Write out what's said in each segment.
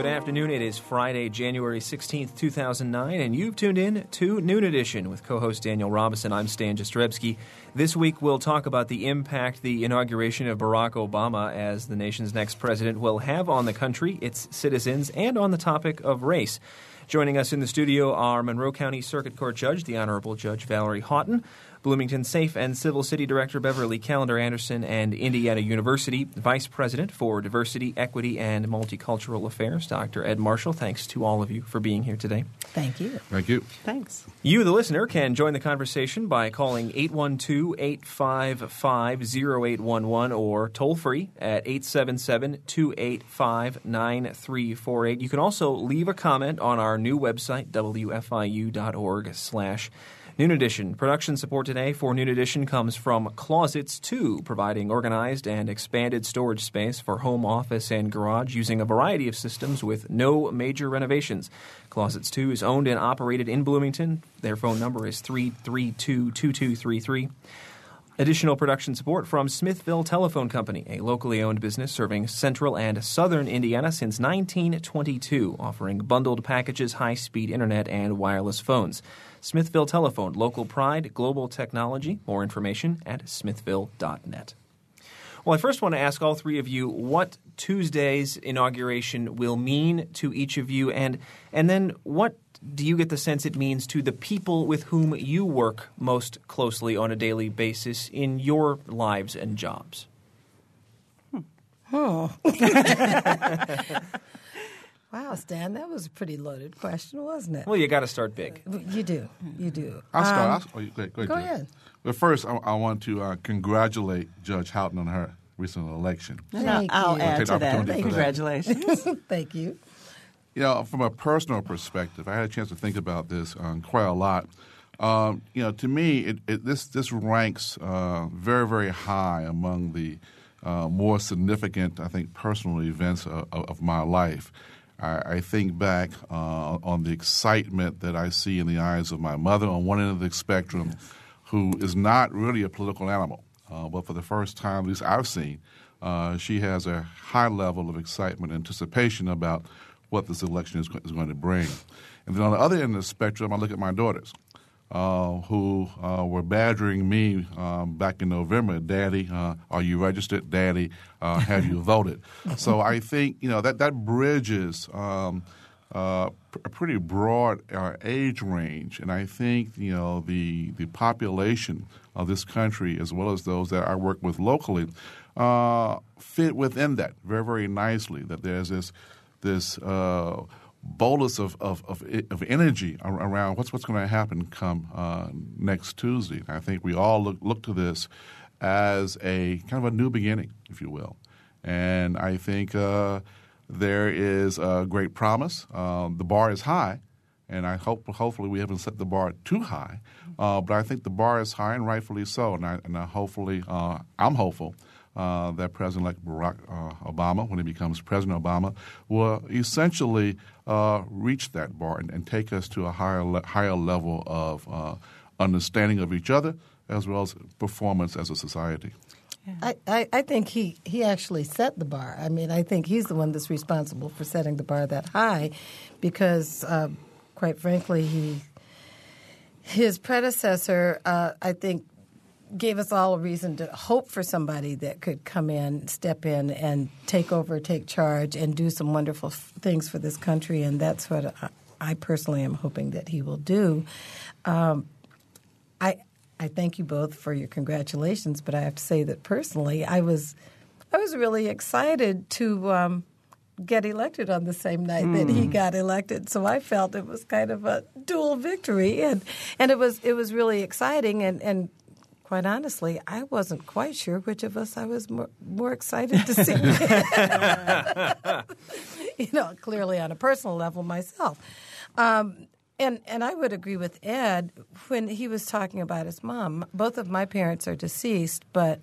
Good afternoon. It is Friday, January 16th, 2009, and you've tuned in to Noon Edition with co host Daniel Robinson. I'm Stan Jastrzebski. This week, we'll talk about the impact the inauguration of Barack Obama as the nation's next president will have on the country, its citizens, and on the topic of race. Joining us in the studio are Monroe County Circuit Court Judge, the Honorable Judge Valeri Haughton, Bloomington Safe and Civil City Director Beverly Calendar Anderson, and Indiana University Vice President for Diversity, Equity, and Multicultural Affairs, Dr. Ed Marshall. Thanks to all of you for being here today. Thank you. Thank you. Thanks. You, the listener, can join the conversation by calling 812 855 0811 or toll free at 877 285 9348. You can also leave a comment on our new website, wfiu.org slash Noon Edition. Production support today for Noon Edition comes from Closets 2, providing organized and expanded storage space for home office and garage using a variety of systems with no major renovations. Closets 2 is owned and operated in Bloomington. Their phone number is 332 2233. Additional production support from Smithville Telephone Company, a locally owned business serving central and southern Indiana since 1922, offering bundled packages, high speed internet, and wireless phones. Smithville Telephone, local pride, global technology. More information at smithville.net. Well, I first want to ask all three of you what Tuesday's inauguration will mean to each of you, and and then what do you get the sense it means to the people with whom you work most closely on a daily basis in your lives and jobs? Hmm. Oh. wow, Stan, that was a pretty loaded question, wasn't it? Well, you got to start big. You do. You do. I'll start. Um, I'll, oh, you- go ahead. Go ahead. go ahead. But first, I, I want to uh, congratulate Judge Haughton on her recent election. Thank I'll you. add Take the to that. opportunity for that. Congratulations. Thank you. You know, from a personal perspective, I had a chance to think about this um, quite a lot. Um, you know, to me, it, it, this this ranks uh, very, very high among the uh, more significant, I think, personal events of, of my life. I, I think back uh, on the excitement that I see in the eyes of my mother on one end of the spectrum, who is not really a political animal, uh, but for the first time, at least I've seen, uh, she has a high level of excitement, and anticipation about what this election is, is going to bring. And then on the other end of the spectrum, I look at my daughters, who uh, were badgering me um, back in November. Daddy, uh, are you registered? Daddy, uh, have you voted? So I think you know that that bridges. Um, uh, a pretty broad uh, age range, and I think you know the the population of this country, as well as those that I work with locally, uh, fit within that very very nicely. That there's this this uh, bolus of, of, of, of energy around what's what's going to happen come uh, next Tuesday. I think we all look look to this as a kind of a new beginning, if you will, and I think. Uh, there is uh, great promise. Um, the bar is high, and I hope hopefully we haven't set the bar too high. Uh, but I think the bar is high, and rightfully so. And I, and I hopefully, uh, I'm hopeful uh, that President-elect Barack uh, Obama, when he becomes President Obama, will essentially uh, reach that bar and, and take us to a higher le- higher level of uh, understanding of each other as well as performance as a society. I, I, I think he, he actually set the bar. I mean, I think he's the one that's responsible for setting the bar that high because, uh, quite frankly, he his predecessor, uh, I think, gave us all a reason to hope for somebody that could come in, step in, and take over, take charge, and do some wonderful f- things for this country. And that's what I, I personally am hoping that he will do. Um, I I thank you both for your congratulations, but I have to say that personally, I was I was really excited to um, get elected on the same night that he got elected. So I felt it was kind of a dual victory, and and it was it was really exciting. And and quite honestly, I wasn't quite sure which of us I was more, more excited to see. you know, clearly on a personal level myself. Um, and and I would agree with Ed when he was talking about his mom. Both of my parents are deceased, but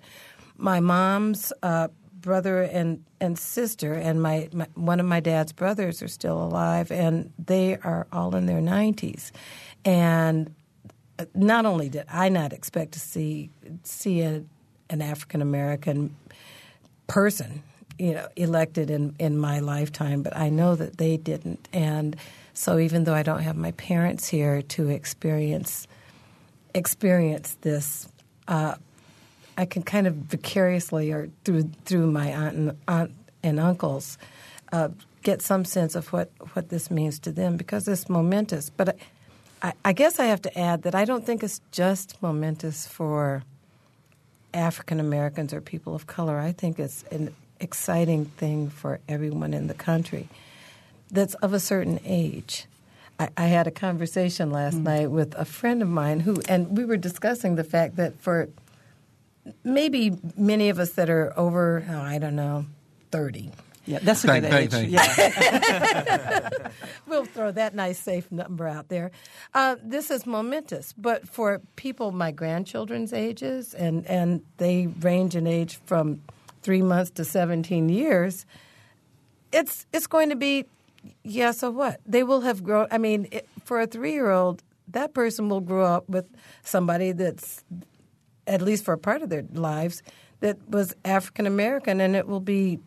my mom's uh, brother and, and sister and my, my one of my dad's brothers are still alive, and they are all in their nineties. And not only did I not expect to see see a, an African American person you know, elected in, in my lifetime, but I know that they didn't. And so even though I don't have my parents here to experience experience this, uh, I can kind of vicariously or through through my aunt and aunt and uncles uh, get some sense of what, what this means to them because it's momentous. But I, I guess I have to add that I don't think it's just momentous for African Americans or people of color. I think it's an exciting thing for everyone in the country that's of a certain age. I, I had a conversation last mm-hmm. night with a friend of mine who, and we were discussing the fact that for maybe many of us that are over, oh, I don't know, 30, yeah, that's a thank, good thank, age. Thank yeah. we'll throw that nice safe number out there. Uh, this is momentous, but for people my grandchildren's ages, and, and they range in age from three months to 17 years, it's, it's going to be, yeah, so what? They will have grown. I mean, it, for a three year old, that person will grow up with somebody that's, at least for a part of their lives, that was African American, and it will be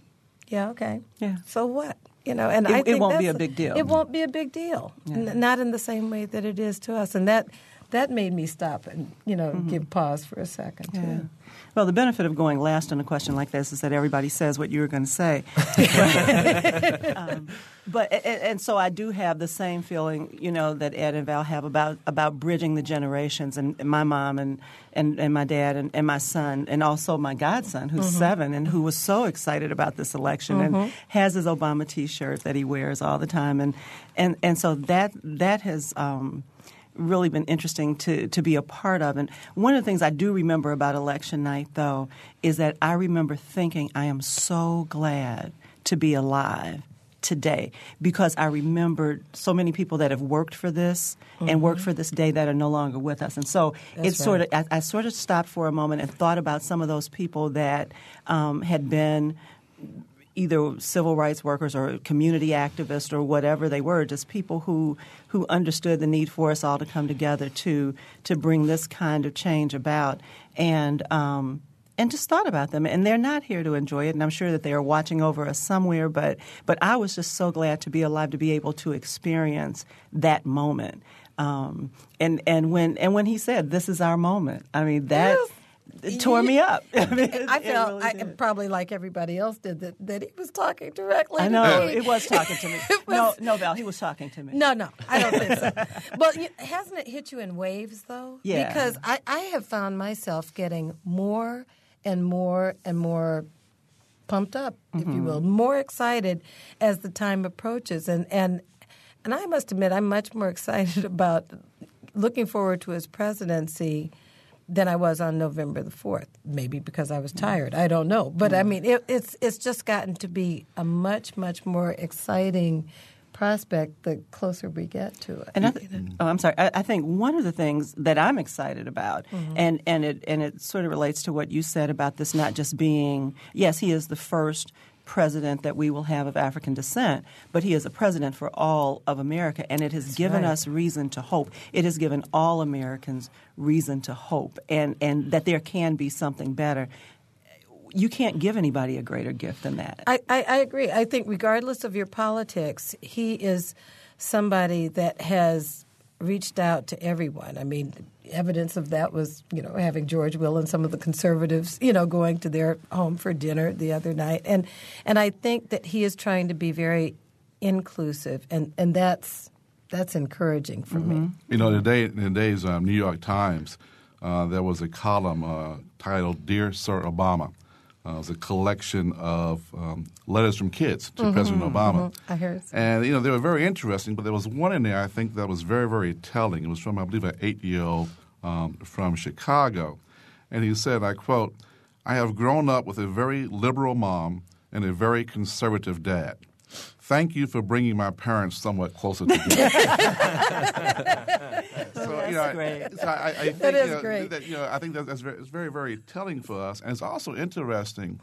yeah, okay. Yeah. So what? You know, and it, I it won't be a big deal. It won't be a big deal, yeah. N- not in the same way that it is to us, and that that made me stop and you know mm-hmm. give pause for a second yeah. too. Well, the benefit of going last on a question like this is that everybody says what you were going to say. um, but and, and, so I do have the same feeling, you know, that Ed and Val have about about bridging the generations, and, and my mom and, and, and my dad and, and my son, and also my godson who's mm-hmm. seven and who was so excited about this election mm-hmm. and has his Obama T-shirt that he wears all the time, and and and so that that has. Um, really been interesting to, to be a part of. And one of the things I do remember about election night, though, is that I remember thinking, I am so glad to be alive today because I remembered so many people that have worked for this mm-hmm. and worked for this day that are no longer with us. And so That's it's right. sort of, I, I, sort of stopped for a moment and thought about some of those people that um, had been either civil rights workers or community activists or whatever they were, just people who who understood the need for us all to come together to to bring this kind of change about, and um, and just thought about them. And they're not here to enjoy it, and I'm sure that they are watching over us somewhere. But but I was just so glad to be alive to be able to experience that moment. Um, and and when and when he said, "This is our moment," I mean that. Yes it tore me up. I, mean, I felt really I, probably like everybody else did that, that he was talking directly. I know it was talking to me. was, no, no, Val, he was talking to me. No, no, I don't think so. but hasn't it hit you in waves though? Yeah. Because I, I have found myself getting more and more and more pumped up, if mm-hmm. you will, more excited as the time approaches, and and and I must admit, I'm much more excited about looking forward to his presidency than I was on November the fourth. Maybe because I was mm. tired. I don't know. But I mm. mean, it, it's it's just gotten to be a much much more exciting prospect the closer we get to it. And I th- mm. oh, I'm sorry. I, I, think one of the things that I'm excited about, mm-hmm. and and it and it sort of relates to what you said about this not just being yes, he is the first president that we will have of African descent, but he is a president for all of America, and it has That's given right. us reason to hope. It has given all Americans reason to hope, and, and that there can be something better. You can't give anybody a greater gift than that. I, I, I agree. I think, regardless of your politics, he is somebody that has reached out to everyone. I mean, evidence of that was, you know, having George Will and some of the conservatives, you know, going to their home for dinner the other night. And and I think that he is trying to be very inclusive and, and that's that's encouraging for mm-hmm. me. You know, today in today's um, New York Times, uh, there was a column uh, titled "Dear Sir Obama." Uh, it was a collection of um, letters from kids to mm-hmm, President Obama. Mm-hmm. I heard. And you know they were very interesting, but there was one in there I think that was very very telling. It was from I believe an eight year old um, from Chicago, and he said, I quote, "I have grown up with a very liberal mom and a very conservative dad." Thank you for bringing my parents somewhat closer together. so, you know, great. So I, I think, that is you know, great. That, you know, I think that's very, it's very, very telling for us, and it's also interesting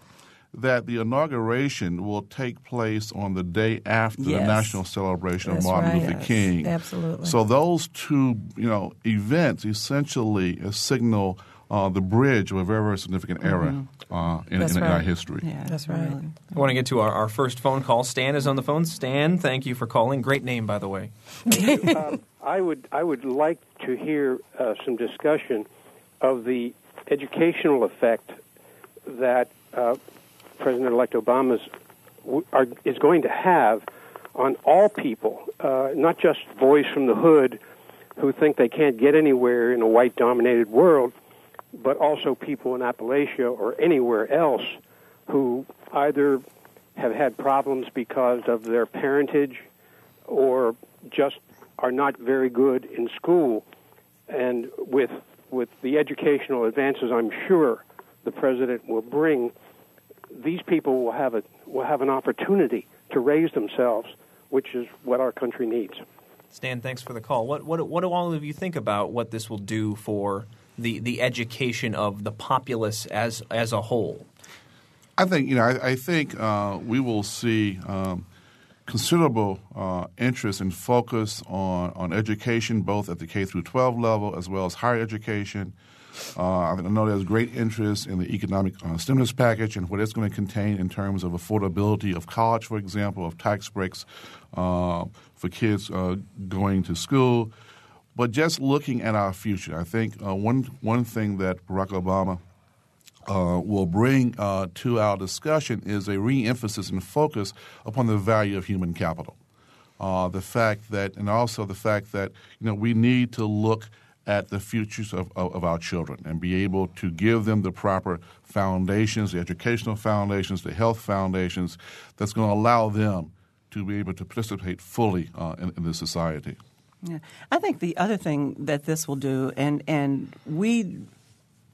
that the inauguration will take place on the day after yes. the national celebration That's of Martin right. Luther yes. King. Absolutely. So those two, you know, events essentially signal uh, the bridge of a very, very significant era uh, in, That's in, in our history. Yeah, That's right. I want to get to our, our first phone call. Stan is on the phone. Stan, thank you for calling. Great name, by the way. um, I would I would like to hear uh, some discussion of the educational effect that uh, President-elect Obama are, is going to have on all people, uh, not just boys from the hood who think they can't get anywhere in a white-dominated world, but also people in Appalachia or anywhere else who either have had problems because of their parentage or just are not very good in school. And with with the educational advances, I'm sure the president will bring. These people will have a will have an opportunity to raise themselves, which is what our country needs. Stan, thanks for the call. What, what, what do all of you think about what this will do for the, the education of the populace as, as a whole? I think you know. I, I think uh, we will see um, considerable uh, interest and focus on, on education, both at the K through 12 level as well as higher education. Uh, I know there's great interest in the economic uh, stimulus package and what it's going to contain in terms of affordability of college, for example, of tax breaks uh, for kids uh, going to school. But just looking at our future, I think uh, one one thing that Barack Obama uh, will bring to our discussion is a reemphasis and focus upon the value of human capital. The fact that, and also the fact that, you know, we need to look at the futures of, of, of, our children and be able to give them the proper foundations, the educational foundations, the health foundations that's going to allow them to be able to participate fully uh, in, in this society. Yeah. I think the other thing that this will do, and, and we,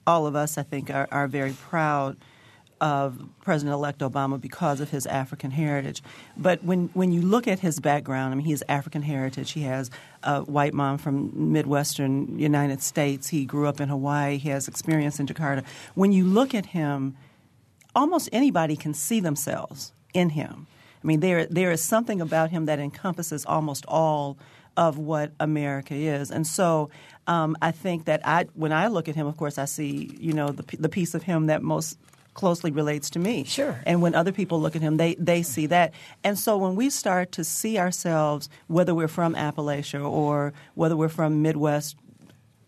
all of us, I think, are, are very proud of President elect Obama because of his African heritage. But when, when you look at his background, I mean, he has African heritage. He has a white mom from Midwestern United States. He grew up in Hawaii. He has experience in Jakarta. When you look at him, almost anybody can see themselves in him. I mean, there, there is something about him that encompasses almost all of what America is. And so um, I think that I, when I look at him, of course, I see, you know, the, the piece of him that most closely relates to me. Sure. And when other people look at him, they, they see that. And so when we start to see ourselves, whether we're from Appalachia or whether we're from Midwest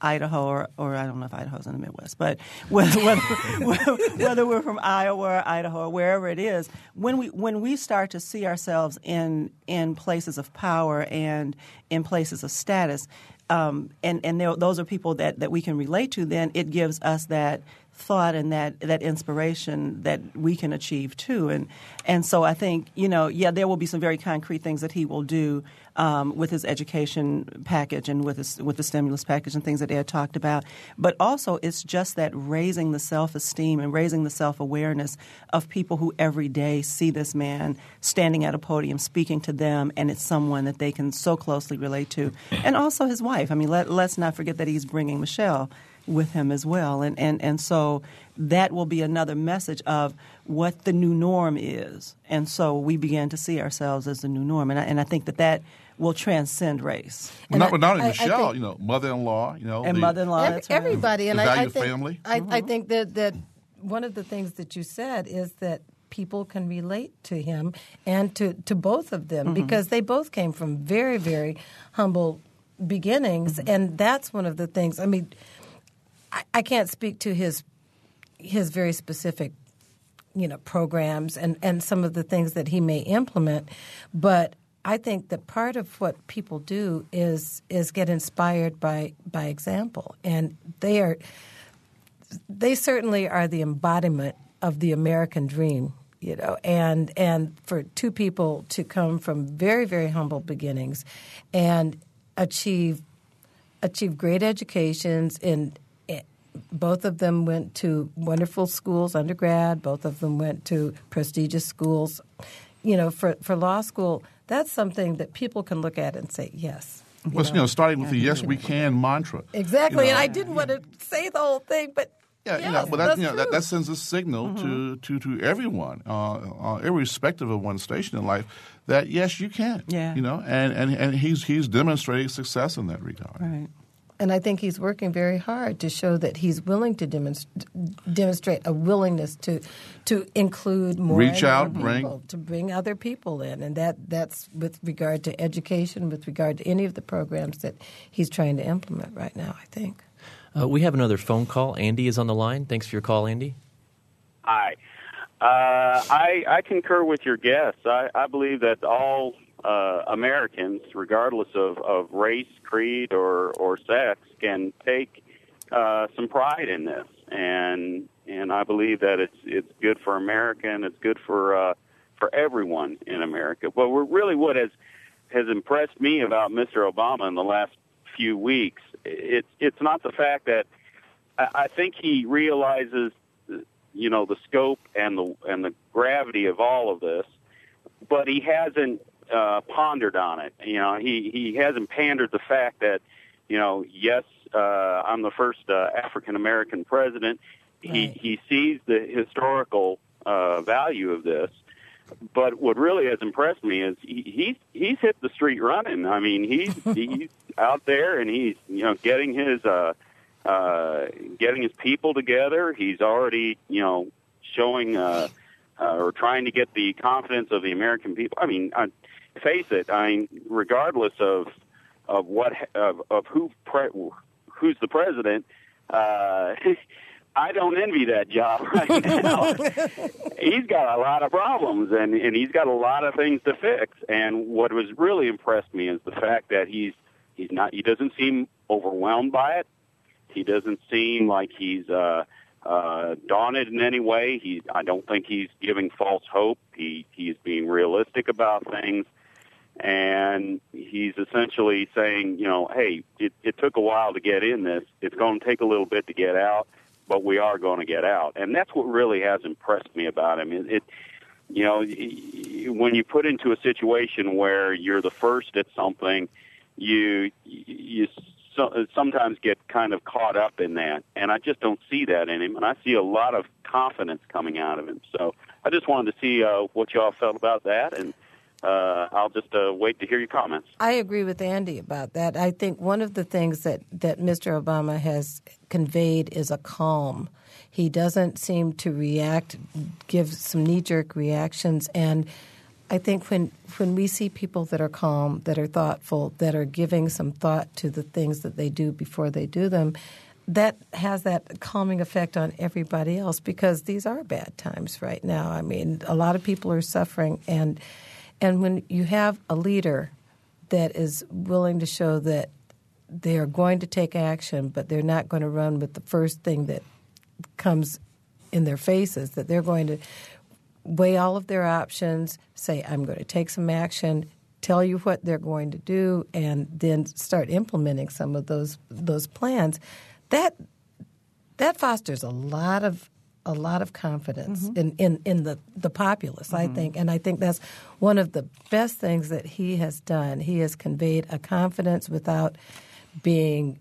Idaho, or, or I don't know if Idaho's in the Midwest, but whether, whether, whether we're from Iowa or Idaho or wherever it is, when we when we start to see ourselves in in places of power and in places of status, um, and and those are people that, that we can relate to, then it gives us that thought and that that inspiration that we can achieve too. And and so I think you know yeah there will be some very concrete things that he will do um, with his education package and with his with the stimulus package and things that Ed talked about. But also it's just that raising the self esteem and raising the self awareness of people who every day see this man standing at a podium speaking to them, and it's someone that they can so closely relate to, and also his wife. I mean let, let's not forget that he's bringing Michelle with him as well. And, and, and so that will be another message of what the new norm is. And so we begin to see ourselves as the new norm. And I, and I think that that will transcend race. Well, not, I, not only I, Michelle, I think, you know, mother-in-law, you know, and the, mother-in-law. Every, that's right. everybody, and The I, value I of think family. I, Mm-hmm. I think that that one of the things that you said is that people can relate to him and to, to both of them Mm-hmm. because they both came from very very humble beginnings, Mm-hmm. and that's one of the things. I mean, I, I can't speak to his his very specific you know programs and and some of the things that he may implement but I think that part of what people do is is get inspired by by example. And they are they certainly are the embodiment of the American dream you know and and for two people to come from very very humble beginnings and achieve achieve great educations in both of them went to wonderful schools undergrad both of them went to prestigious schools you know for for law school that's something that people can look at and say yes well, you know, starting with the "Yes, we can" mantra. exactly You know, and i didn't want to say the whole thing but Yeah, yes, you know, but that, you know, that, that sends a signal to, to, to everyone, uh, uh, irrespective of one's station in life, that yes, you can. Yeah. You know, and, and, and he's he's demonstrating success in that regard. Right. And I think he's working very hard to show that he's willing to demonst- demonstrate a willingness to to include more Reach out, people, bring- to bring other people in, and that that's with regard to education, with regard to any of the programs that he's trying to implement right now. I think. Uh, we have another phone call. Andy is on the line. Thanks for your call, Andy. Hi. Uh, I, I concur with your guests. I, I believe that all uh, Americans, regardless of, of race, creed, or, or sex, can take uh, some pride in this, and and I believe that it's it's good for America and it's good for uh, for everyone in America. But we're really what has has impressed me about Mr. Obama in the last few weeks. It's it's not the fact that I, think he realizes you know the scope and the and the gravity of all of this, but he hasn't uh, pondered on it. You know, he he hasn't pandered the fact that you know, yes, uh, I'm the first uh, African American president. He he sees the historical uh, value of this. But what really has impressed me is he, he's he's hit the street running. I mean, he's he's out there and he's you know getting his uh, uh, getting his people together. He's already, you know, showing uh, uh, or trying to get the confidence of the American people. I mean, uh, face it. I mean, regardless of of what of, of who pre- who's the president, uh, I don't envy that job right now. he's got a lot of problems and and he's got a lot of things to fix. And what was really impressed me is the fact that he's he's not he doesn't seem overwhelmed by it. He doesn't seem like he's uh, uh, daunted in any way. He, I don't think he's giving false hope. He he's being realistic about things, and he's essentially saying, you know, hey, it, it took a while to get in this. It's going to take a little bit to get out, but we are going to get out, and that's what really has impressed me about him. It, it you know, when you put into a situation where you're the first at something, you you so, sometimes get kind of caught up in that, and I just don't see that in him, and I see a lot of confidence coming out of him. So I just wanted to see uh, what y'all felt about that, and uh, I'll just uh, wait to hear your comments. I agree with Andy about that. I think one of the things that, that Mr. Obama has conveyed is a calm. He doesn't seem to react, give some knee jerk reactions. And I think when, when we see people that are calm, that are thoughtful, that are giving some thought to the things that they do before they do them, that has that calming effect on everybody else because these are bad times right now. I mean, a lot of people are suffering, and and when you have a leader that is willing to show that they are going to take action, but they're not going to run with the first thing that comes in their faces, that they're going to weigh all of their options, say, I'm going to take some action, tell you what they're going to do, and then start implementing some of those those plans. That that fosters a lot of a lot of confidence mm-hmm. in, in, in the, the populace, I mm-hmm. think. And I think that's one of the best things that he has done. He has conveyed a confidence without being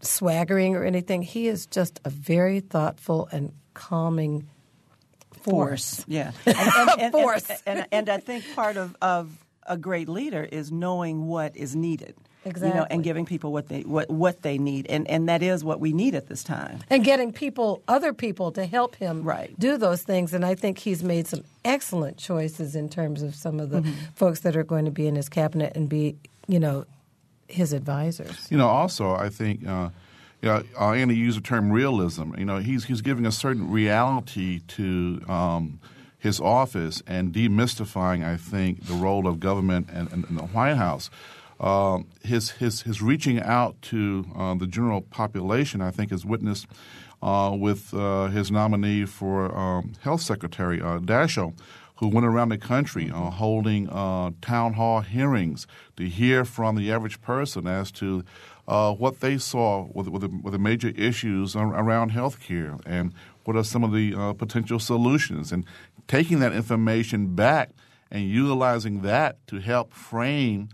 swaggering or anything. He is just a very thoughtful and calming force. Yeah, and, and, and, Force. And, and, and I think part of, of a great leader is knowing what is needed. You know, and giving people what they what, what they need, and and that is what we need at this time. and getting people, other people, to help him Right. do those things. And I think he's made some excellent choices in terms of some of the Mm-hmm. folks that are going to be in his cabinet and be, you know, his advisors. You know, also, I think, uh, you know, uh, Andy used the term realism. You know, he's he's giving a certain reality to um, his office and demystifying, I think, the role of government and, and, and the White House. Um, his his his reaching out to uh, the general population, I think, is witnessed uh, with uh, his nominee for um, health secretary, uh, Daschle, who went around the country uh, holding uh, town hall hearings to hear from the average person as to uh, what they saw with, with, the, with the major issues around health care and what are some of the uh, potential solutions. And taking that information back and utilizing that to help frame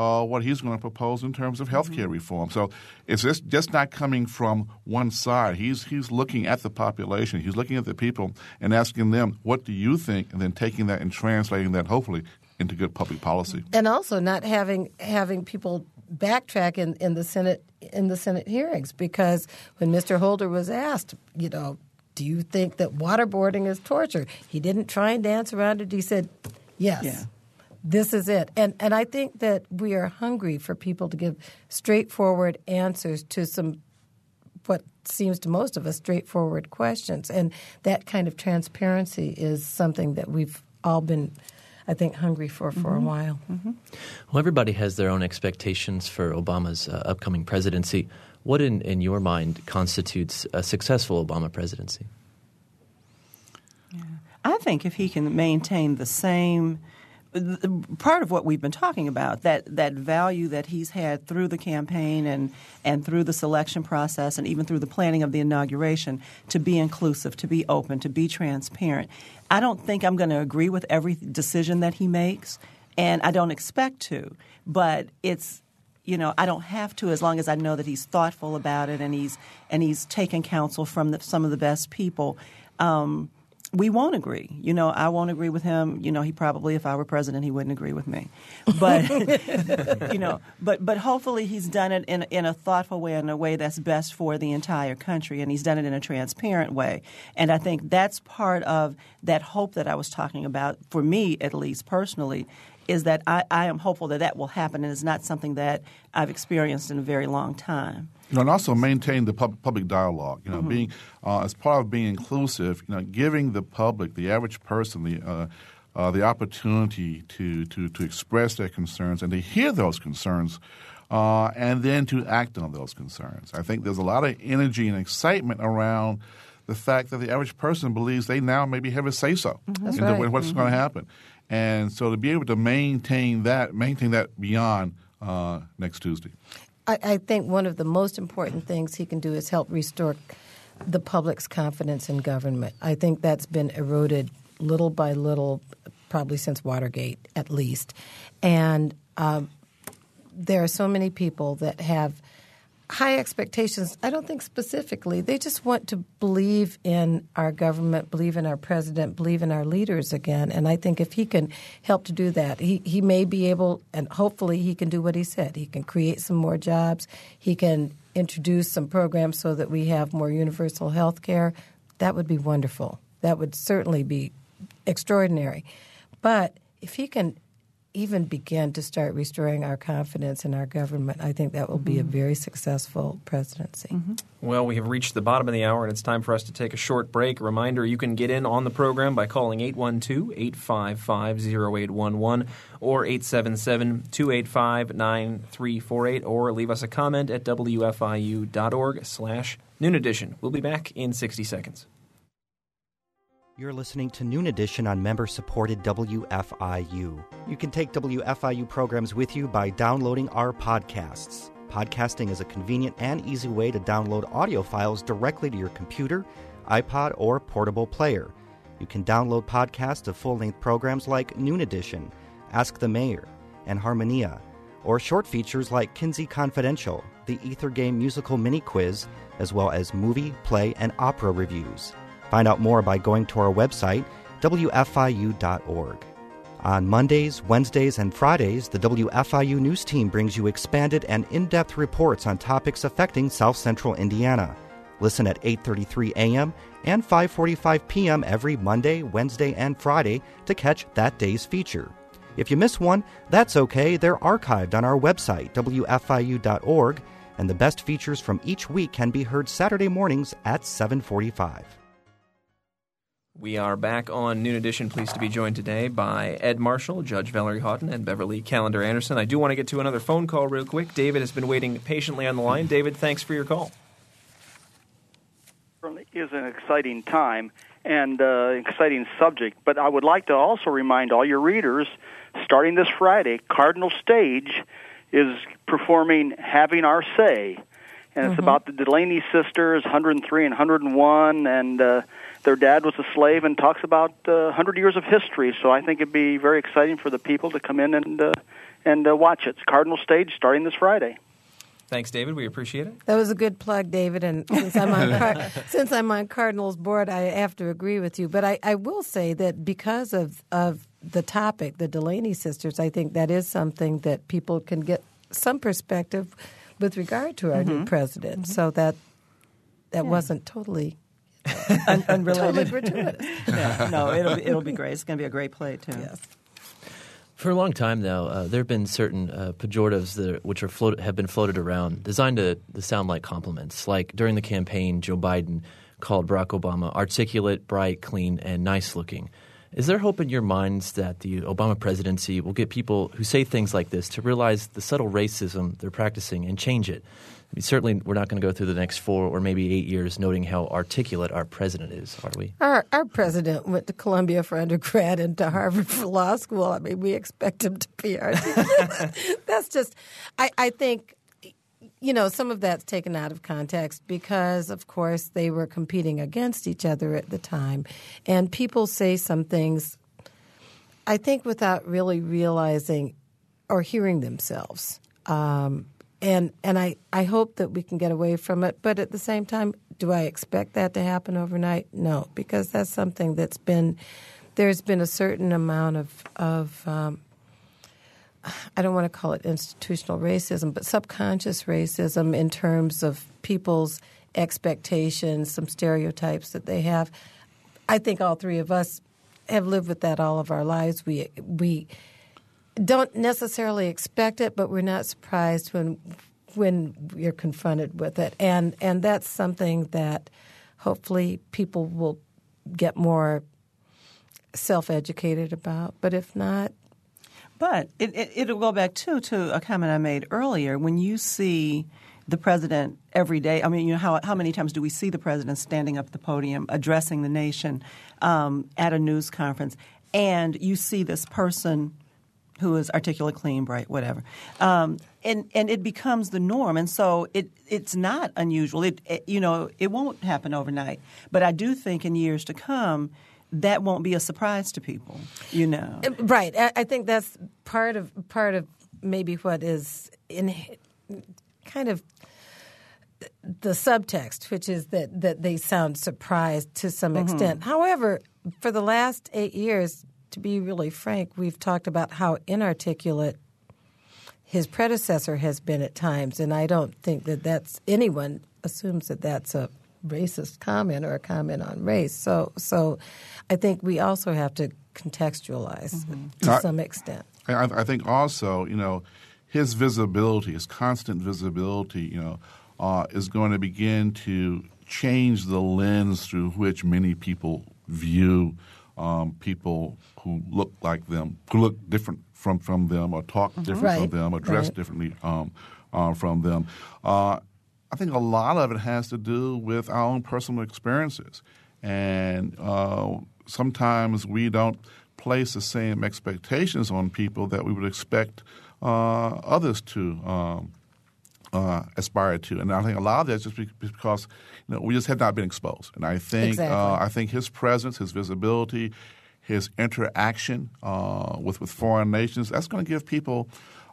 uh, what he's going to propose in terms of health care reform. So it's just, just not coming from one side. He's, he's looking at the population, he's looking at the people and asking them, what do you think? And then taking that and translating that, hopefully, into good public policy. and also not having having people backtrack in, in the Senate in the Senate hearings because when Mr. Holder was asked, you know, do you think that waterboarding is torture? He didn't try and dance around it. He said, yes. Yeah. This is it. And and I think that we are hungry for people to give straightforward answers to some what seems to most of us straightforward questions. And that kind of transparency is something that we've all been I think hungry for for a while. Well, everybody has their own expectations for Obama's uh, upcoming presidency. What, in, in your mind, constitutes a successful Obama presidency? I think if he can maintain the same part of what we've been talking about that that value that he's had through the campaign and and through the selection process and even through the planning of the inauguration to be inclusive to be open to be transparent. I don't think i'm going to agree with every decision that he makes and i don't expect to but it's you know i don't have to as long as i know that he's thoughtful about it and he's and he's taken counsel from the, some of the best people. Um, we won't agree. You know, I won't agree with him. You know, he probably, if I were president, he wouldn't agree with me. But you know, but but hopefully he's done it in in a thoughtful way, in a way that's best for the entire country, and he's done it in a transparent way. And I think that's part of that hope that I was talking about. For me, at least personally, is that I, I am hopeful that that will happen, and it's not something that I've experienced in a very long time. You know, and also maintain the pub- public dialogue. You know, being uh, as part of being inclusive. You know, giving the public, the average person, the uh, uh, the opportunity to, to to express their concerns and to hear those concerns, uh, and then to act on those concerns. I think there's a lot of energy and excitement around the fact that the average person believes they now maybe have a say so That's into right. what's going to happen, and so to be able to maintain that, maintain that beyond uh, next Tuesday. I, I think one of the most important things he can do is help restore the public's confidence in government. I think that's been eroded little by little, probably since Watergate at least. And um, there are so many people that have high expectations. I don't think specifically. They just want to believe in our government, believe in our president, believe in our leaders again. And I think if he can help to do that, he, he may be able, and hopefully he can do what he said. He can create some more jobs. He can introduce some programs so that we have more universal health care. That would be wonderful. That would certainly be extraordinary. But if he can even begin to start restoring our confidence in our government, I think that will be a mm-hmm. very successful presidency. Mm-hmm. Well, we have reached the bottom of the hour, and it's time for us to take a short break. A reminder you can get in on the program by calling 812 855 0811 or 877 285 9348 or leave us a comment at wfiu.org slash noon edition. We'll be back in 60 seconds. You're listening to Noon Edition on member supported WFIU. You can take WFIU programs with you by downloading our podcasts. Podcasting is a convenient and easy way to download audio files directly to your computer, iPod, or portable player. You can download podcasts of full length programs like Noon Edition, Ask the Mayor, and Harmonia, or short features like Kinsey Confidential, the Ether Game musical mini quiz, as well as movie, play, and opera reviews. Find out more by going to our website, WFIU.org. On Mondays, Wednesdays, and Fridays, the WFIU News Team brings you expanded and in-depth reports on topics affecting South Central Indiana. Listen at 8:33 a.m. and 5:45 p.m. every Monday, Wednesday, and Friday to catch that day's feature. If you miss one, that's okay. They're archived on our website, WFIU.org, and the best features from each week can be heard Saturday mornings at 745. We are back on Noon Edition. Pleased to be joined today by Ed Marshall, Judge Valeri Haughton, and Beverly Calendar Anderson. I do want to get to another phone call real quick. David has been waiting patiently on the line. David, thanks for your call. certainly is an exciting time and uh, exciting subject. But I would like to also remind all your readers, starting this Friday, Cardinal Stage is performing "Having Our Say," and it's about the Delany sisters, 103 and 101, and uh, their dad was a slave, and talks about uh, 100 years of history. So I think it'd be very exciting for the people to come in and uh, and uh, watch it. It's Cardinal Stage starting this Friday. Thanks, David. We appreciate it. That was a good plug, David. And since I'm on Car- since I'm on Cardinals board, I have to agree with you. But I, I will say that because of of the topic, the Delany sisters, I think that is something that people can get some perspective with regard to our new president. So that that wasn't totally Un- totally unrelated. gratuitous. no, no, it'll be, it'll be great. It's going to be a great play too. yes. For a long time now, uh, there have been certain uh, pejoratives that are, which are float, have been floated around, designed to, to sound like compliments. Like during the campaign, Joe Biden called Barack Obama articulate, bright, clean, and nice looking. Is there hope in your minds that the Obama presidency will get people who say things like this to realize the subtle racism they're practicing and change it? Mean, certainly, we're not going to go through the next four or maybe eight years noting how articulate our president is, are we? Our our president went to Columbia for undergrad and to Harvard for law school. I mean, we expect him to be articulate. That's just, I, I think, you know, some of that's taken out of context because, of course, they were competing against each other at the time, and people say some things. I think without really realizing or hearing themselves. Um, and and I, I hope that we can get away from it. But at the same time, do I expect that to happen overnight? No, because that's something that's been there's been a certain amount of of um, I don't want to call it institutional racism, but subconscious racism in terms of people's expectations, some stereotypes that they have. I think all three of us have lived with that all of our lives. We we don't necessarily expect it, but we're not surprised when when you're confronted with it, and and that's something that hopefully people will get more self-educated about. But if not, But it, it, it'll go back too to a comment I made earlier. When you see the president every day, I mean, you know, how, how many times do we see the president standing up at the podium addressing the nation um, at a news conference, and you see this person who is articulate, clean, bright, whatever, um, and and it becomes the norm, and so it it's not unusual. It, it you know it won't happen overnight, but I do think in years to come. That won't be a surprise to people, you know. Right. I, I think that's part of part of maybe what is in kind of the subtext, which is that that they sound surprised to some extent. However, for the last eight years, to be really frank, we've talked about how inarticulate his predecessor has been at times, and I don't think that that's anyone assumes that that's a racist comment or a comment on race. So, so I think we also have to contextualize to I- some extent. I, I think also, you know, his visibility, his constant visibility, you know, uh, is going to begin to change the lens through which many people view um, people who look like them, who look different from, from them, or talk different Right, from them, or dress right. differently um, uh, from them. Uh, I think a lot of it has to do with our own personal experiences. And uh, sometimes we don't place the same expectations on people that we would expect uh, others to um, uh, aspire to. And I think a lot of that is just because you know, we just have not been exposed. And I think Exactly. uh, I think his presence, his visibility, his interaction uh, with with foreign nations, that's going to give people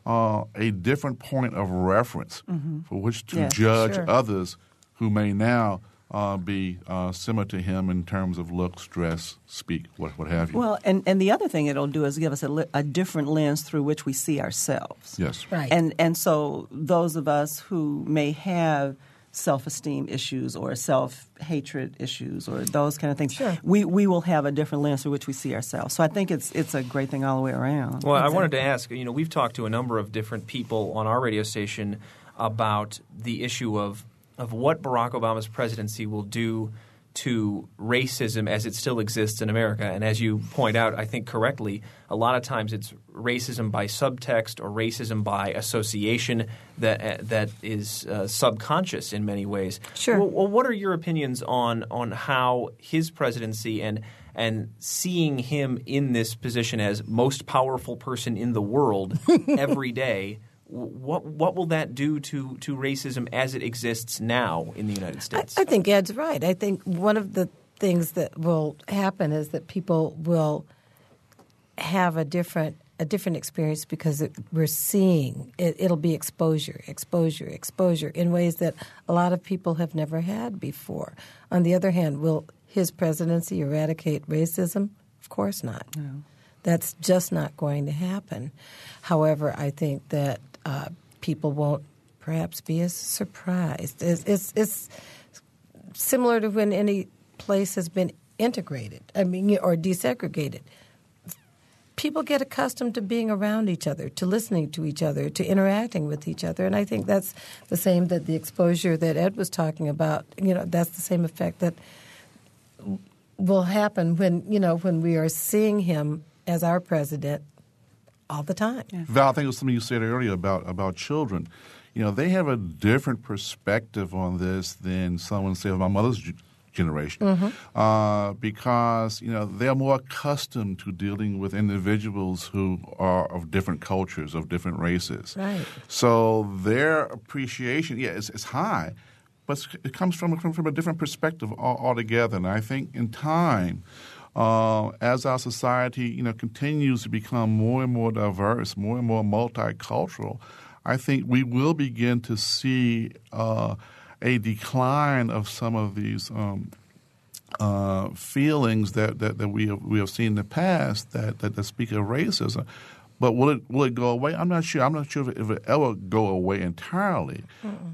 uh, a different point of reference for which to Yeah, judge sure. others who may now uh, be uh, similar to him in terms of looks, dress, speak, what, what have you. Well, and, and the other thing it'll do is give us a, li- a different lens through which we see ourselves. yes. Right. And and so those of us who may have self-esteem issues or self-hatred issues or those kind of things, Sure. we, we will have a different lens through which we see ourselves. So I think it's it's a great thing all the way around. Well, I wanted to ask. You know, we've talked to a number of different people on our radio station about the issue of of what Barack Obama's presidency will do to racism as it still exists in America. And as you point out, I think correctly, a lot of times it's racism by subtext or racism by association that uh, that is uh, subconscious in many ways. Sure. Well, well, what are your opinions on on how his presidency and and seeing him in this position as most powerful person in the world every day? W- What what will that do to, to racism as it exists now in the United States? I think Ed's right. I think one of the things that will happen is that people will have a different a different experience because it, we're seeing it, it'll be exposure, exposure, exposure in ways that a lot of people have never had before. On the other hand, will his presidency eradicate racism? Of course not. No. That's just not going to happen. However, I think that uh, people won't perhaps be as surprised. It's, it's, it's similar to when any place has been integrated, I mean, or desegregated. People get accustomed to being around each other, to listening to each other, to interacting with each other, and I think that's the same that the exposure that Ed was talking about. You know, that's the same effect that will happen when you know when we are seeing him as our president all the time. Yeah. Val, I think it was something you said earlier about about children. You know, they have a different perspective on this than someone say of my mother's generation, Mm-hmm. uh, because you know they are more accustomed to dealing with individuals who are of different cultures, of different races. Right. So their appreciation, yeah, it's, it's high, but it comes from, from from a different perspective altogether. And I think in time, uh, as our society, you know, continues to become more and more diverse, more and more multicultural, I think we will begin to see uh, a decline of some of these. Um, uh, feelings that, that, that we have we have seen in the past that, that, that speak of racism. But will it will it go away? I'm not sure. I'm not sure if it, if it ever go away entirely.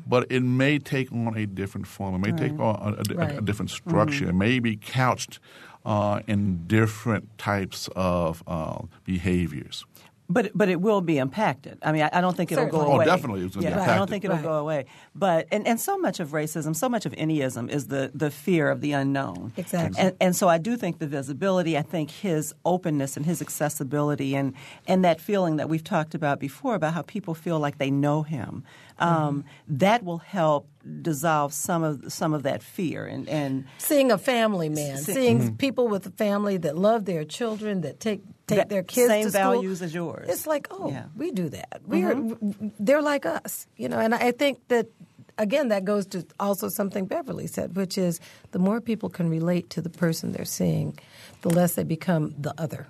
But it may take on a different form. It may take on a, a- a Right. different structure. It may be couched in different types of uh, behaviors. But but it will be impacted. I mean, I, I don't think it'll Certainly. go Oh, away. definitely it's gonna be yeah, I don't think it'll Right. go away. But and, and so much of racism, so much of anyism is the the fear of the unknown. Exactly. And and so I do think the visibility. I think his openness and his accessibility and and that feeling that we've talked about before about how people feel like they know him. Um, That will help dissolve some of some of that fear and and seeing a family man, See- seeing people with a family that love their children, that take take That their kids same to school. The same values as yours. It's like, oh, Yeah. we do that. We are, they're like us, you know. And I think that again, that goes to also something Beverly said, which is the more people can relate to the person they're seeing, the less they become the other.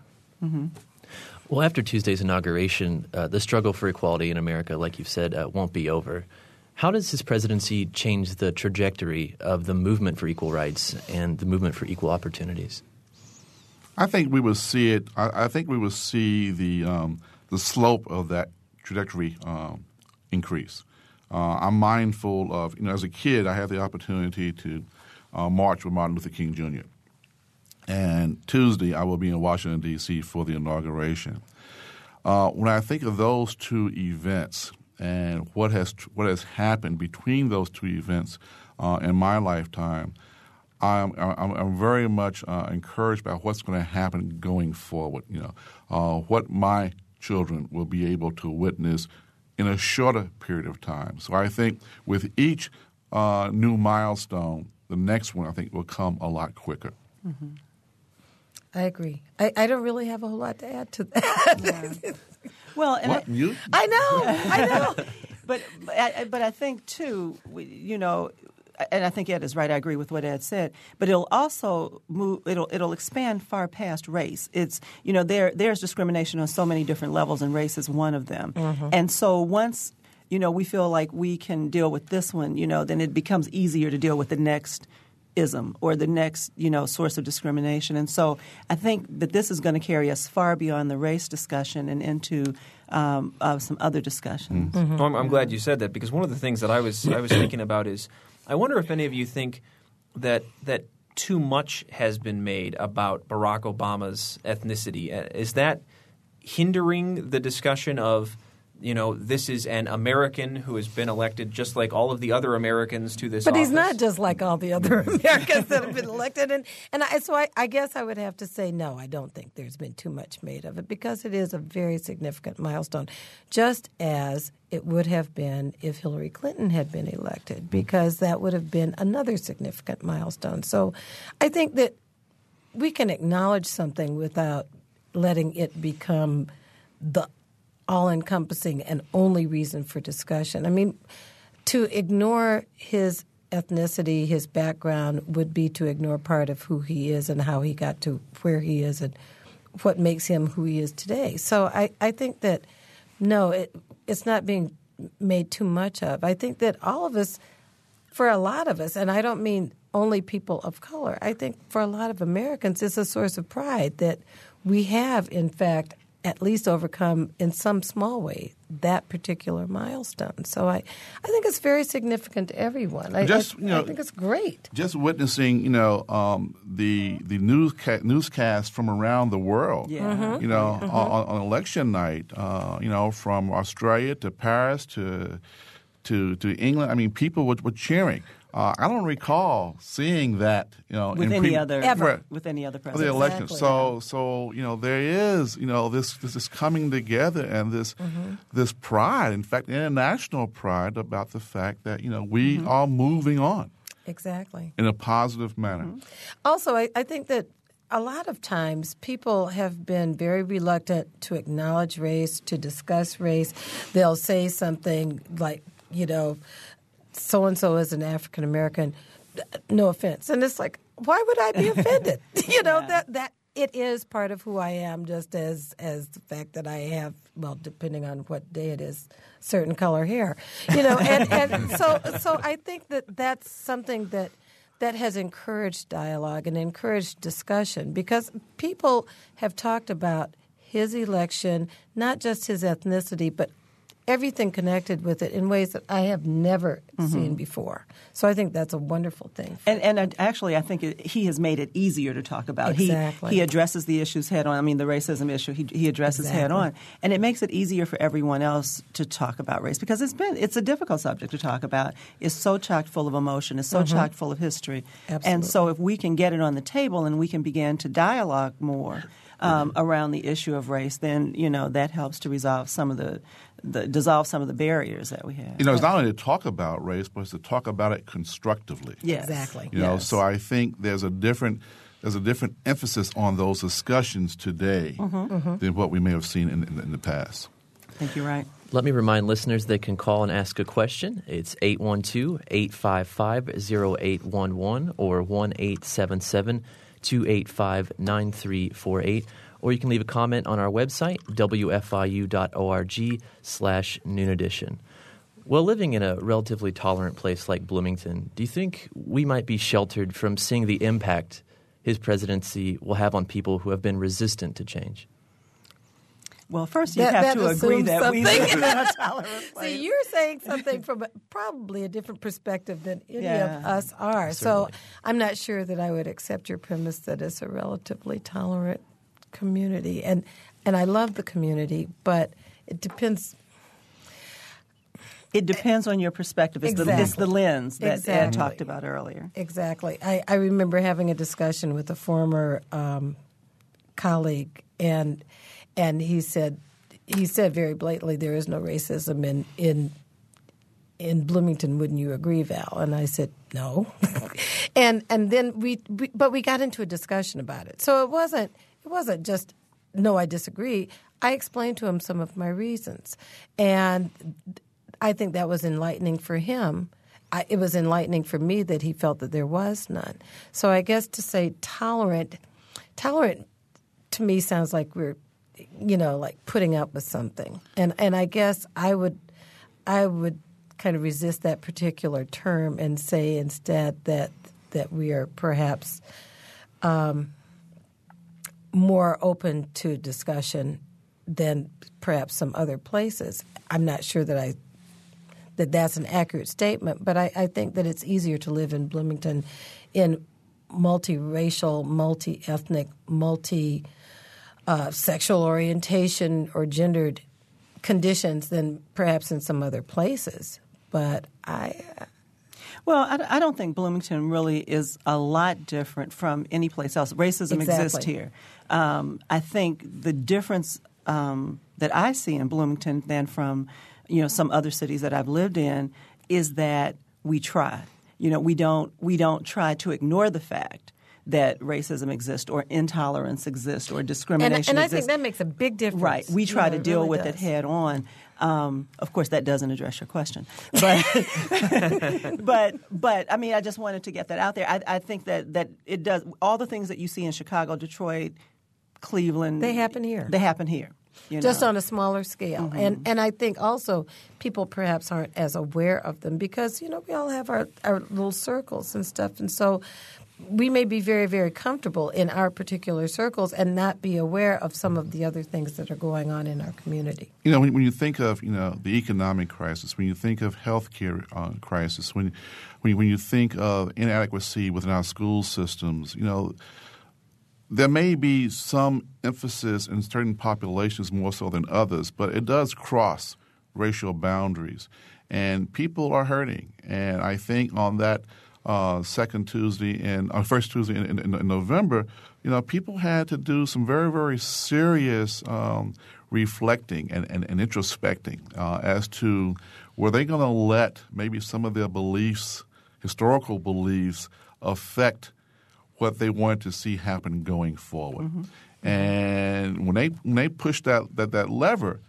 Well, after Tuesday's inauguration, uh, the struggle for equality in America, like you've said, uh, won't be over. How does his presidency change the trajectory of the movement for equal rights and the movement for equal opportunities? I think we will see it. I, I think we will see the um, the slope of that trajectory um, increase. Uh, I'm mindful of you know as a kid I had the opportunity to uh, march with Martin Luther King Jr. And Tuesday I will be in Washington D.C. for the inauguration. Uh, when I think of those two events and what has what has happened between those two events uh, in my lifetime, I'm I'm, I'm very much uh, encouraged by what's going to happen going forward. You know, uh, what my children will be able to witness in a shorter period of time. So I think with each uh, new milestone, the next one I think will come a lot quicker. I agree. I, I don't really have a whole lot to add to that. well, and I- What you? I know, I know. but but I, but I think too, we, you know, and I think Ed is right. I agree with what Ed said. But it'll also move. It'll it'll expand far past race. It's you know there there's discrimination on so many different levels, and race is one of them. And so once you know we feel like we can deal with this one, you know, then it becomes easier to deal with the next ism or the next you know source of discrimination and so i think that this is going to carry us far beyond the race discussion and into um, uh, some other discussions Well, I'm, I'm glad you said that because one of the things that I was I was thinking about is I wonder if any of you think that that too much has been made about Barack Obama's ethnicity. Uh, Is that hindering the discussion of you know this is an American who has been elected just like all of the other Americans to this But he's not just like all the other Americans that have been elected, and and I, so I, I guess I would have to say no. I don't think there's been too much made of it because it is a very significant milestone, just as it would have been if Hillary Clinton had been elected, because that would have been another significant milestone. So, I think that we can acknowledge something without letting it become the all encompassing and only reason for discussion. I mean, to ignore his ethnicity, his background, would be to ignore part of who he is and how he got to where he is and what makes him who he is today. So I, I think that, no, it, it's not being made too much of. I think that all of us, for a lot of us, and I don't mean only people of color, I think for a lot of Americans, it's a source of pride that we have, in fact, at least overcome in some small way that particular milestone. So I, I think it's very significant to everyone. I, Just, I, you know, I think it's great. Just witnessing, you know, um, the the newsca- newscasts from around the world. Yeah. Mhm. You know, on, on election night. Uh, you know, from Australia to Paris to to to England. I mean, people were, were cheering. Uh, I don't recall seeing that. You know, with in any pre- other Right. with any other of the president. election. Exactly. So, so you know, there is you know this this is coming together and this Mm-hmm. this pride. In fact, international pride about the fact that you know we Mm-hmm. are moving on Exactly. in a positive manner. Also, I, I think that a lot of times people have been very reluctant to acknowledge race, to discuss race. They'll say something like, you know, so and so is an African American. No offense, and it's like, why would I be offended? you know Yeah. that that it is part of who I am, just as as the fact that I have, well, depending on what day it is, certain color hair. You know, and, and so so I think that that's something that that has encouraged dialogue and encouraged discussion because people have talked about his election, not just his ethnicity, but everything connected with it in ways that I have never seen before. So I think that's a wonderful thing. And, and uh, actually, I think it, he has made it easier to talk about. Exactly. He, he addresses the issues head on. I mean, the racism issue he, he addresses head on, and it makes it easier for everyone else to talk about race because it's been it's a difficult subject to talk about. It's so chock full of emotion. It's so chock full of history. Absolutely. And Mm-hmm. So, if we can get it on the table and we can begin to dialogue more. Um, around the issue of race, then you know that helps to resolve some of the, the dissolve some of the barriers that we have. You know, it's not only to talk about race, but it's to talk about it constructively. Yes. Exactly. You know, so I think there's a different there's a different emphasis on those discussions today Mm-hmm. than what we may have seen in, in, in the past. I think you're right. Let me remind listeners they can call and ask a question. It's 812 855 0811 or 1 877 285 9348. Or you can leave a comment on our website, wfiu.org slash noon edition. Well, living in a relatively tolerant place like Bloomington, do you think we might be sheltered from seeing the impact his presidency will have on people who have been resistant to change? Well, first you That- have that to agree assumes that we live in a tolerant place. See, you're saying something from probably a different perspective than any of us are. So I'm not sure that I would accept your premise that it's a relatively tolerant community. And and I love the community, but it depends. It depends on your perspective. It's, the, it's the lens that Ed talked about earlier. Exactly. I, I remember having a discussion with a former um, colleague, and and he said he said very blatantly, "There is no racism in in in Bloomington. Wouldn't you agree, Val?" And I said, "No." and and then we, we but we got into a discussion about it. So it wasn't it wasn't just no, I disagree. I explained to him some of my reasons, and I think that was enlightening for him. I, it was enlightening for me that he felt that there was none. So I guess to say tolerant, tolerant to me sounds like we're, you know, like putting up with something. And and I guess I would, I would kind of resist that particular term and say instead that that we are perhaps um, more open to discussion than perhaps some other places. I'm not sure that I that that's an accurate statement, but I, I think that it's easier to live in Bloomington in multiracial, multi ethnic, multi uh, sexual orientation or gendered conditions than perhaps in some other places. But I, Well, I, I don't think Bloomington really is a lot different from any place else. Racism exists here. Um, I think the difference um, that I see in Bloomington than from you know some other cities that I've lived in is that we try. You know, we don't we don't try to ignore the fact that racism exists or intolerance exists or and, discrimination and I exists. think that makes a big difference. Right. We try know, to deal really with it head on. Um, of course, that doesn't address your question, but but but I mean, I just wanted to get that out there. I, I think that that it does all the things that you see in Chicago, Detroit, Cleveland. They happen here. They happen here. You just know? on a smaller scale. Mm-hmm. And and I think also people perhaps aren't as aware of them because you know we all have our our little circles and stuff, and so we may be very, very comfortable in our particular circles and not be aware of some of the other things that are going on in our community. You know, when, when you think of you know the economic crisis, when you think of healthcare uh, crisis, when when when you think of inadequacy within our school systems, you know, there may be some emphasis in certain populations more so than others, but it does cross racial boundaries, and people are hurting. And I think on that uh, second Tuesday in uh, first Tuesday in, in, in, November, you know, people had to do some very very serious um, reflecting and, and, and introspecting uh, as to were they going to let maybe some of their beliefs, historical beliefs, affect what they wanted to see happen going forward. Mm-hmm. And when they when they pushed that, that that lever,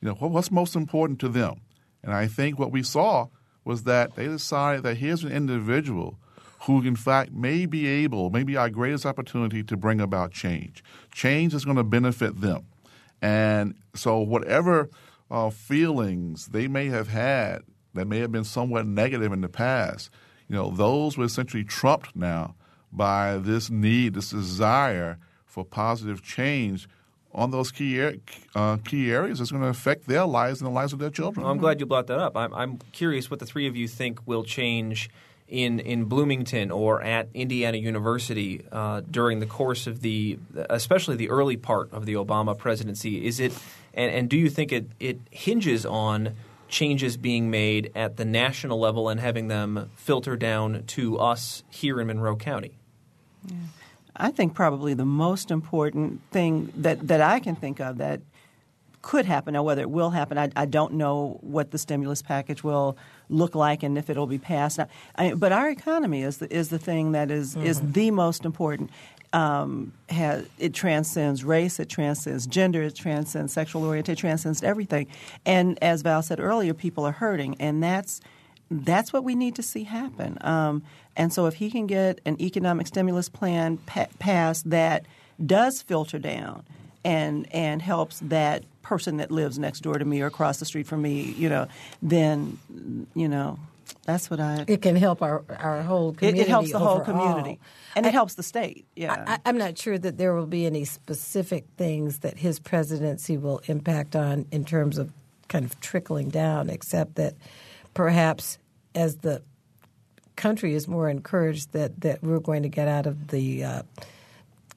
you know, what, what's most important to them? And I think what we saw was that they decided that here's an individual who, in fact, may be able, may be our greatest opportunity to bring about change. Change is going to benefit them. And so, whatever uh, feelings they may have had that may have been somewhat negative in the past, you know, those were essentially trumped now by this need, this desire for positive change on those key uh, key areas that's going to affect their lives and the lives of their children. Well, I'm glad you brought that up. I'm, I'm, curious what the three of you think will change in in Bloomington or at Indiana University uh, during the course of the, especially the early part of the Obama presidency. Is it, and, and do you think it it hinges on changes being made at the national level and having them filter down to us here in Monroe County? Yeah. I think probably the most important thing that, that I can think of that could happen. Now, whether it will happen, I, I don't know what the stimulus package will look like and if it will be passed. I, but our economy is the, is the thing that is, mm-hmm. is the most important. Um, has, it transcends race, it transcends gender, it transcends sexual orientation, it transcends everything. And as Val said earlier, people are hurting, and that's that's what we need to see happen. Um, and so, if he can get an economic stimulus plan pa- passed that does filter down and and helps that person that lives next door to me or across the street from me, you know, then you know that's what I. It can help our our whole community. It, it helps the overall. whole community, and it helps the state. Yeah, I, am not sure that there will be any specific things that his presidency will impact on in terms of kind of trickling down, except that perhaps as the country is more encouraged that, that we're going to get out of the uh,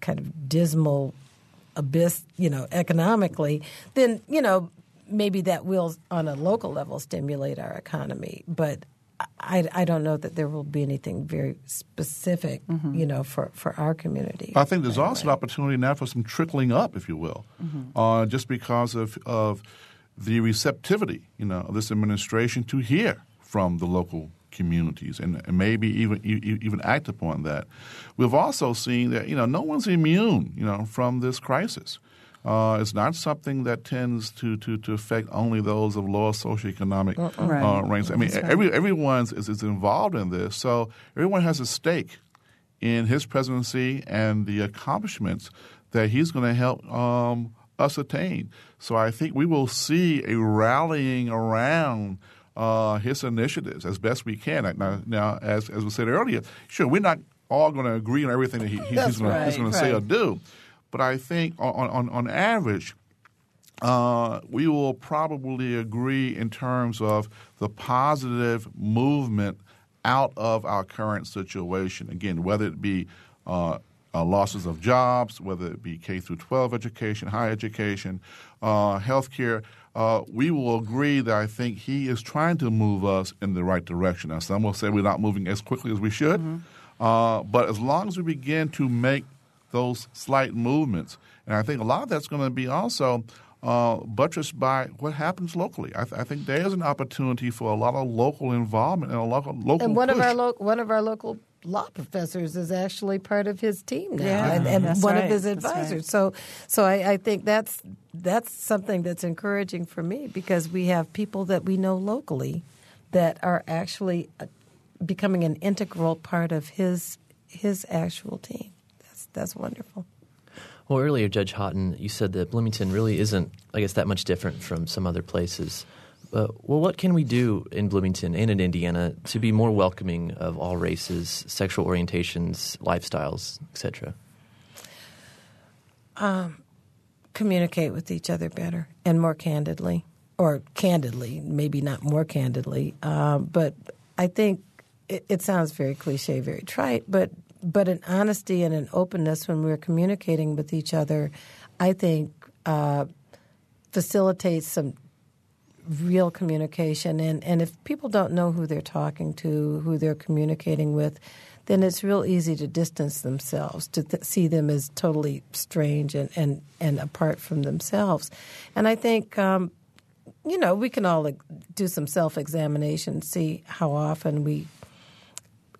kind of dismal abyss, you know, economically, then, you know, maybe that will, on a local level, stimulate our economy. But I, I don't know that there will be anything very specific, mm-hmm. you know, for, for our community. I think there's also an opportunity now for some trickling up, if you will, mm-hmm. uh, just because of, of the receptivity, you know, of this administration to hear from the local communities and, and maybe even even act upon that. We've also seen that you know no one's immune you know from this crisis. Uh, it's not something that tends to, to, to affect only those of lower socioeconomic uh, right. uh, ranks. I mean, right. every everyone is, is involved in this, so everyone has a stake in his presidency and the accomplishments that he's going to help um, us attain. So I think we will see a rallying around uh, his initiatives as best we can. Now, now as, as we said earlier, sure, we're not all going to agree on everything that he, he's going right, to say or do, but I think on, on, on average, uh, we will probably agree in terms of the positive movement out of our current situation. Again, whether it be uh, uh, losses of jobs, whether it be K through 12 education, higher education, uh, healthcare uh, we will agree that I think he is trying to move us in the right direction. Now, some will say we're not moving as quickly as we should, mm-hmm. uh, but as long as we begin to make those slight movements, and I think a lot of that's going to be also uh, buttressed by what happens locally. I, th- I, think there is an opportunity for a lot of local involvement and a local local. And one push. of our lo- one of our local law professors is actually part of his team now, yeah, and, and one right. of his advisors. Right. So, so I, I, think that's that's something that's encouraging for me because we have people that we know locally that are actually uh, becoming an integral part of his his actual team. That's that's wonderful. Well, earlier, Judge Haughton, you said that Bloomington really isn't, I guess, that much different from some other places. Uh, well, what can we do in Bloomington and in Indiana to be more welcoming of all races, sexual orientations, lifestyles, etc.? Um, communicate with each other better and more candidly, or candidly, maybe not more candidly, uh, but I think it, it, sounds very cliche, very trite, but but an honesty and an openness when we're communicating with each other, I think uh, facilitates some real communication. And, and if people don't know who they're talking to, who they're communicating with, then it's real easy to distance themselves, to th- see them as totally strange and, and, and apart from themselves. And I think, um, you know, we can all do some self examination, see how often we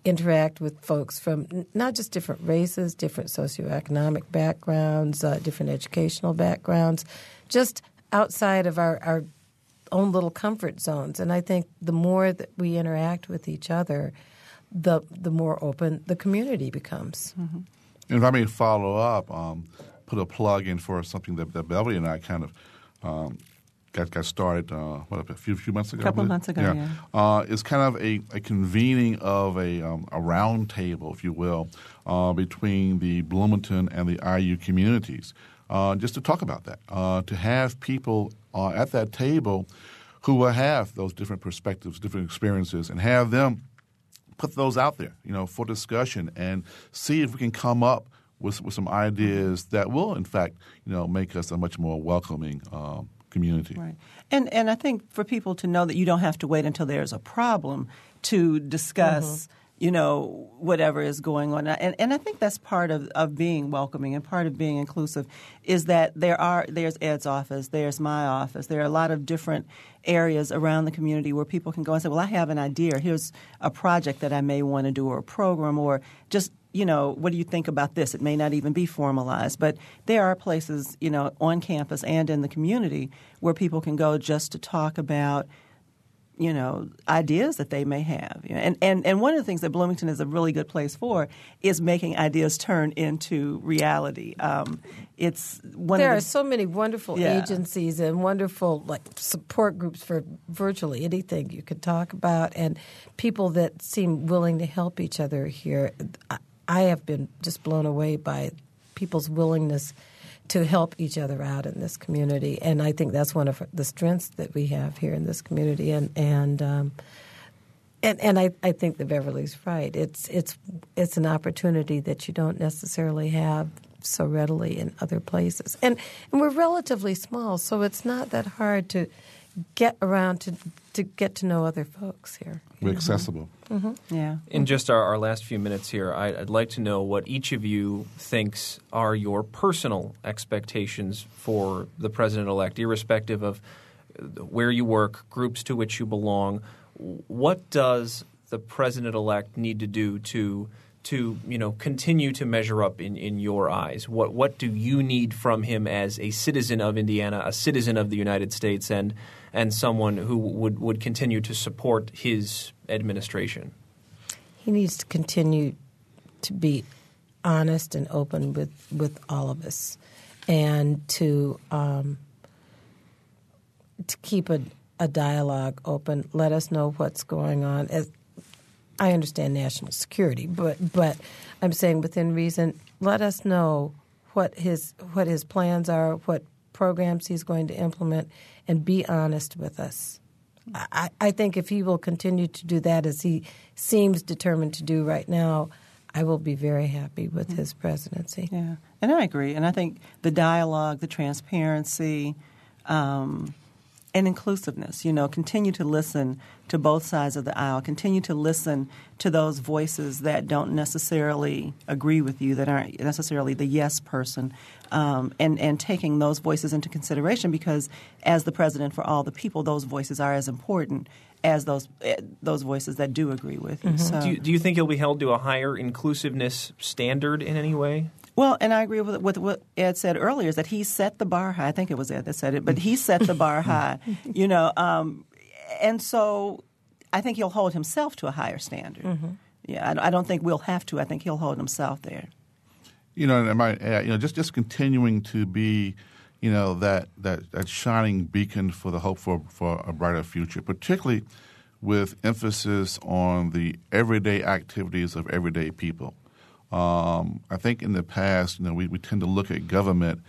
interact with folks from not just different races, different socioeconomic backgrounds, uh, different educational backgrounds, just outside of our, our own little comfort zones. And I think the more that we interact with each other, the the more open the community becomes. Mm-hmm. And if I may follow up, um, put a plug in for something that, that Beverly and I kind of um, got got started uh, what a few few months ago. A couple months ago, yeah. yeah. Uh, it's kind of a, a convening of a um, a round table, if you will, uh, between the Bloomington and the IU communities, uh, just to talk about that, uh, to have people uh, at that table who will have those different perspectives, different experiences, and have them put those out there, you know, for discussion and see if we can come up with, with some ideas that will, in fact, you know, make us a much more welcoming um, community. Right. And and I think for people to know that you don't have to wait until there's a problem to discuss. You know, whatever is going on. And, and I think that's part of, of being welcoming and part of being inclusive is that there are there's Ed's office, there's my office, there are a lot of different areas around the community where people can go and say, Well, I have an idea. Here's a project that I may want to do or a program or just you know, what do you think about this? It may not even be formalized, but there are places, you know, on campus and in the community where people can go just to talk about you know ideas that they may have. And, and and one of the things that bloomington is a really good place for is making ideas turn into reality. Um, it's one there the, are so many wonderful yeah. agencies and wonderful like support groups for virtually anything you could talk about and people that seem willing to help each other here. I have been just blown away by people's willingness to help each other out in this community. And I think that's one of the strengths that we have here in this community. And and um, and, and I, I think that Beverly's right. It's it's it's an opportunity that you don't necessarily have so readily in other places. And and we're relatively small, so it's not that hard to get around to to get to know other folks here. We're know? accessible. Mm-hmm. Yeah. In just our, our, last few minutes here, I, I'd like to know what each of you thinks are your personal expectations for the president elect, irrespective of where you work, groups to which you belong. What does the president elect need to do to to you know continue to measure up in, in your eyes? What what do you need from him as a citizen of Indiana, a citizen of the United States, and and someone who would, would continue to support his administration? He needs to continue to be honest and open with, with all of us, and to um, to keep a, a dialogue open. Let us know what's going on. As, I understand national security, but but I'm saying within reason, let us know what his what his plans are, what programs he's going to implement, and be honest with us. I, I think if he will continue to do that as he seems determined to do right now, I will be very happy with his presidency. Yeah, and I agree. And I think the dialogue, the transparency, um, and inclusiveness. You know, continue to listen to both sides of the aisle. Continue to listen to those voices that don't necessarily agree with you, that aren't necessarily the yes person, um, and and taking those voices into consideration because as the president for all the people, those voices are as important as those uh, those voices that do agree with you. Mm-hmm. So, do you. Do you think he'll be held to a higher inclusiveness standard in any way? Well, and I agree with, with what Ed said earlier is that he set the bar high. I think it was Ed that said it, but he set the bar high. You know, um, and so I think he'll hold himself to a higher standard. Mm-hmm. Yeah, I, I, don't think we'll have to. I think he'll hold himself there. You know, and I, you know, just just continuing to be you know, that, that, that shining beacon for the hope for, for a brighter future, particularly with emphasis on the everyday activities of everyday people. Um, I think in the past, you know, we, we tend to look at government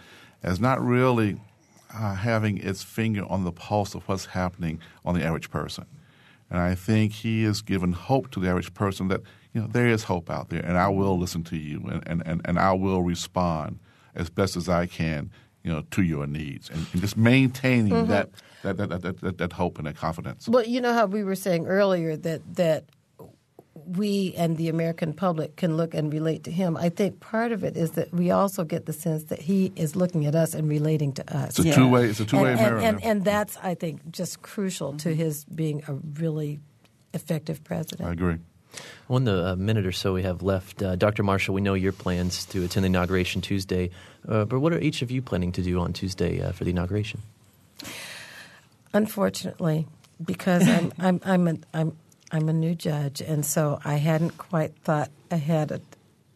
as not really uh, having its finger on the pulse of what's happening on the average person. And I think he has given hope to the average person that, you know, there is hope out there, and I will listen to you, and, and, and I will respond as best as I can, you know, to your needs, and, and just maintaining mm-hmm. that, that, that, that, that, that hope and that confidence. Well, you know how we were saying earlier that that we and the American public can look and relate to him. I think part of it is that we also get the sense that he is looking at us and relating to us. It's a yeah. two way. It's a two way and, mirror. And, and, and, that's I think just crucial mm-hmm. to his being a really effective president. I agree. Well, in the uh, minute or so we have left, uh, Dr. Marshall, we know your plans to attend the inauguration Tuesday, uh, but what are each of you planning to do on Tuesday uh, for the inauguration? Unfortunately, because I'm I'm I'm a, I'm I'm a new judge, and so I hadn't quite thought ahead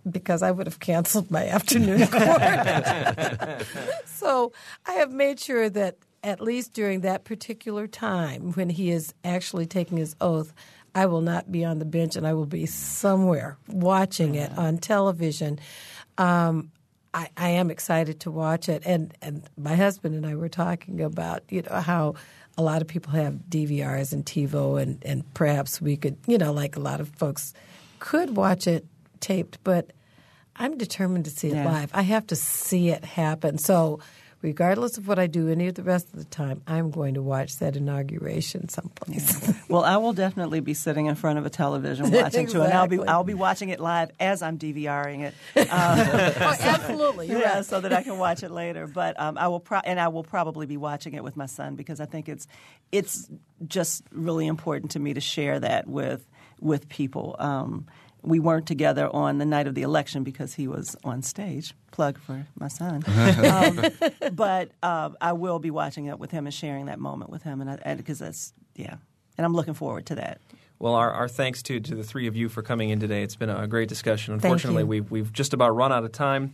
because I would have canceled my afternoon court. so I have made sure that at least during that particular time when he is actually taking his oath, I will not be on the bench and I will be somewhere watching it on television. Um, I, I, am excited to watch it, and and my husband and I were talking about you know how a lot of people have DVRs and TiVo, and, and perhaps we could, you know, like a lot of folks could watch it taped, but I'm determined to see it yeah. live. I have to see it happen. So, regardless of what I do any of the rest of the time, I'm going to watch that inauguration someplace. Yeah. well, I will definitely be sitting in front of a television watching exactly. too, and I'll be I'll be watching it live as I'm DVRing it. Um, oh, absolutely, yeah, right. so that I can watch it later. But um, I will, pro- and I will probably be watching it with my son because I think it's it's just really important to me to share that with with people. Um, we weren't together on the night of the election because he was on stage. Plug for my son. um, but uh, I will be watching it with him and sharing that moment with him, and because that's yeah, and I'm looking forward to that. Well, our, our thanks to to the three of you for coming in today. It's been a great discussion. Unfortunately, we've we've just about run out of time.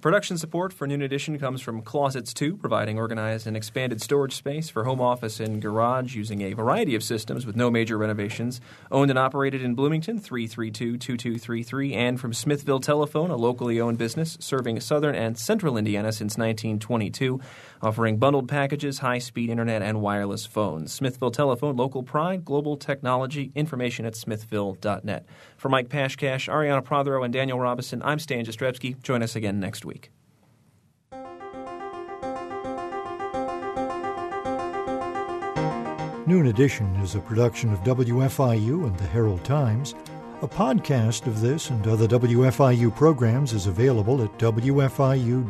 Production support for Noon Edition comes from Closets 2, providing organized and expanded storage space for home office and garage using a variety of systems with no major renovations. Owned and operated in Bloomington, 332-2233, and from Smithville Telephone, a locally owned business serving southern and central Indiana since 1922, offering bundled packages, high-speed internet, and wireless phones. Smithville Telephone, local pride, global technology, information at smithville.net. For Mike Pashkash, Ariana Prothero, and Daniel Robison, I'm Stan Jastrzebski. Join us again next week. Noon Edition is a production of WFIU and the Herald Times. A podcast of this and other WFIU programs is available at WFIU.org.